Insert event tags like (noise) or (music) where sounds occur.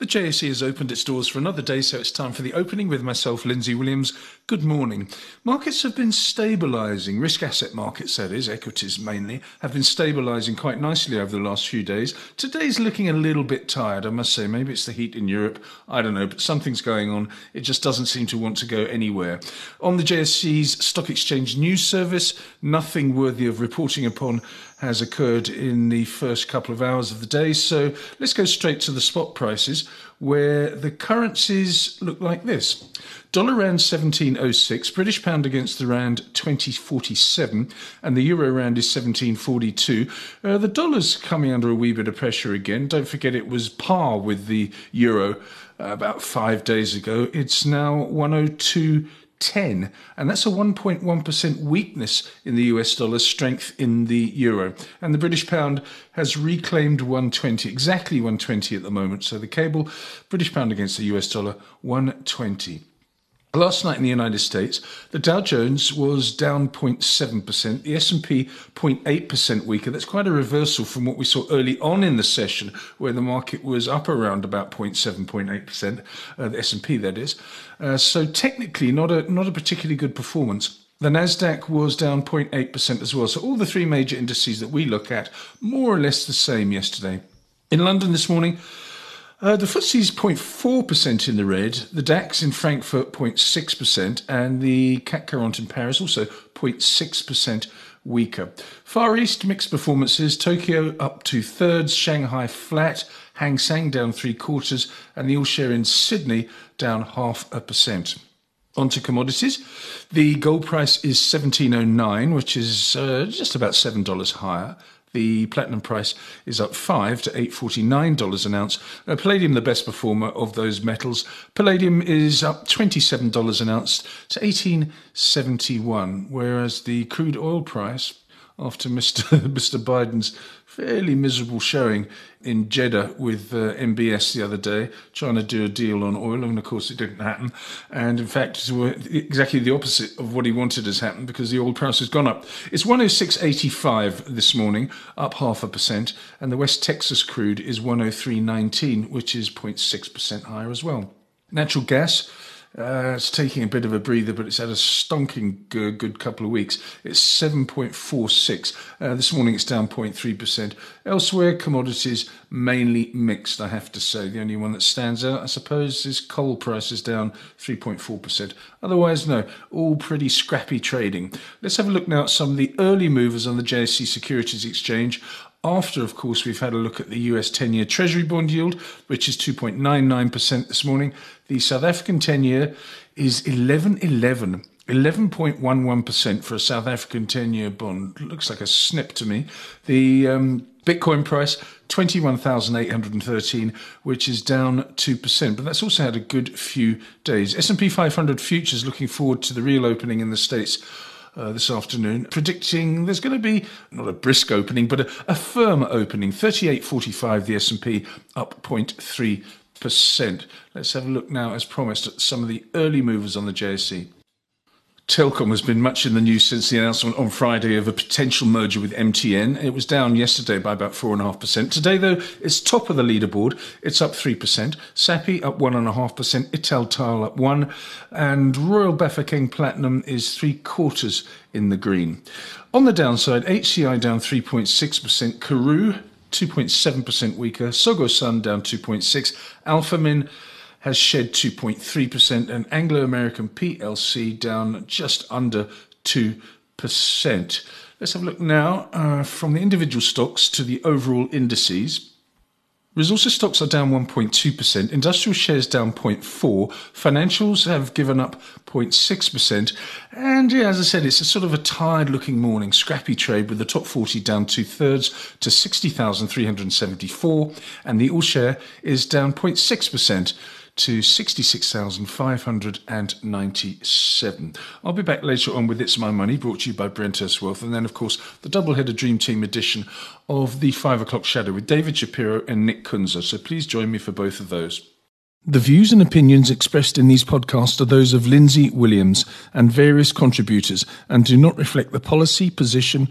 The JSE has opened its doors for another day, so it's time for the opening with myself, Lindsay Williams. Good morning. Markets have been stabilising, risk asset markets, that is, equities mainly, have been stabilising quite nicely over the last few days. Today's looking a little bit tired, I must say. Maybe it's the heat in Europe, I don't know, but something's going on. It just doesn't seem to want to go anywhere. On the JSE's Stock Exchange News Service, nothing worthy of reporting upon has occurred in the first couple of hours of the day. So let's go straight to the spot prices where the currencies look like this. Dollar rand 1706, British pound against the rand 2047, and the euro rand is 1742. Uh, the dollar's coming under a wee bit of pressure again. Don't forget it was par with the euro uh, about five days ago. It's now 102. 10, and that's a 1.1% weakness in the US dollar, strength in the euro. And the British pound has reclaimed 120, exactly 120 at the moment. So the cable, British pound against the US dollar, 120. Last night in the United States, the Dow Jones was down 0.7%, the S&P 0.8% weaker. That's quite a reversal from what we saw early on in the session, where the market was up around about 0.7, 0.8%, uh, the S&P that is. Uh, so technically, not a not a particularly good performance. The Nasdaq was down 0.8% as well. So all the three major indices that we look at, more or less the same yesterday. In London this morning. Uh, the FTSE is 0.4% in the red, the DAX in Frankfurt 0.6%, and the CAC 40 in Paris also 0.6% weaker. Far East mixed performances, Tokyo up two thirds, Shanghai flat, Hang Seng down three quarters, and the all share in Sydney down half a percent. On to commodities. The gold price is 1709, which is uh, just about $7 higher. The platinum price is up five to eight forty nine dollars an ounce. Uh, palladium, the best performer of those metals. Palladium is up twenty seven dollars an ounce to eighteen seventy one, whereas the crude oil price after Mr. (laughs) Mr. Biden's fairly miserable showing in Jeddah with uh, MBS the other day, trying to do a deal on oil, and of course it didn't happen. And in fact, exactly the opposite of what he wanted has happened because the oil price has gone up. It's 106.85 this morning, up half a percent, and the West Texas crude is 103.19, which is 0.6% higher as well. Natural gas uh, it's taking a bit of a breather, but it's had a stonking good, good couple of weeks. It's 7.46. Uh, this morning it's down 0.3%. Elsewhere, commodities mainly mixed, I have to say. The only one that stands out, I suppose, is coal prices down 3.4%. Otherwise, no, all pretty scrappy trading. Let's have a look now at some of the early movers on the JSE Securities Exchange after, of course, we've had a look at the US 10 year Treasury bond yield, which is 2.99% this morning. The South African 10 year is 11.11. 11.11% for a South African 10 year bond. Looks like a snip to me. The um, Bitcoin price, 21,813, which is down 2%. But that's also had a good few days. S&P 500 futures looking forward to the real opening in the States uh, this afternoon, predicting there's going to be not a brisk opening, but a, a firm opening. 38.45, the S&P up 0.3 percent. Let's have a look now, as promised, at some of the early movers on the JSE. Telkom has been much in the news since the announcement on Friday of a potential merger with MTN. It was down yesterday by about 4.5%. Today, though, it's top of the leaderboard. It's up 3%. Sappi up 1.5%. Italtile up 1 And Royal Bafokeng Platinum is three quarters in the green. On the downside, HCI down 3.6%. Curro 2.7% weaker. Tsogo Sun down 2.6. Alphamin has shed 2.3%, and Anglo American PLC down just under 2%. Let's have a look now uh, from the individual stocks to the overall indices. Resources stocks are down 1.2%, industrial shares down 0.4%, financials have given up 0.6%, and yeah, as I said, it's a sort of a tired looking morning, scrappy trade with the top 40 down two thirds to 60,374, and the all share is down 0.6% to 66,597. I'll be back later on with It's My Money, brought to you by Brent Wealth, and then, of course, the double-header Dream Team edition of the 5 o'clock shadow with David Shapiro and Nick Kunze. So please join me for both of those. The views and opinions expressed in these podcasts are those of Lindsay Williams and various contributors and do not reflect the policy, position,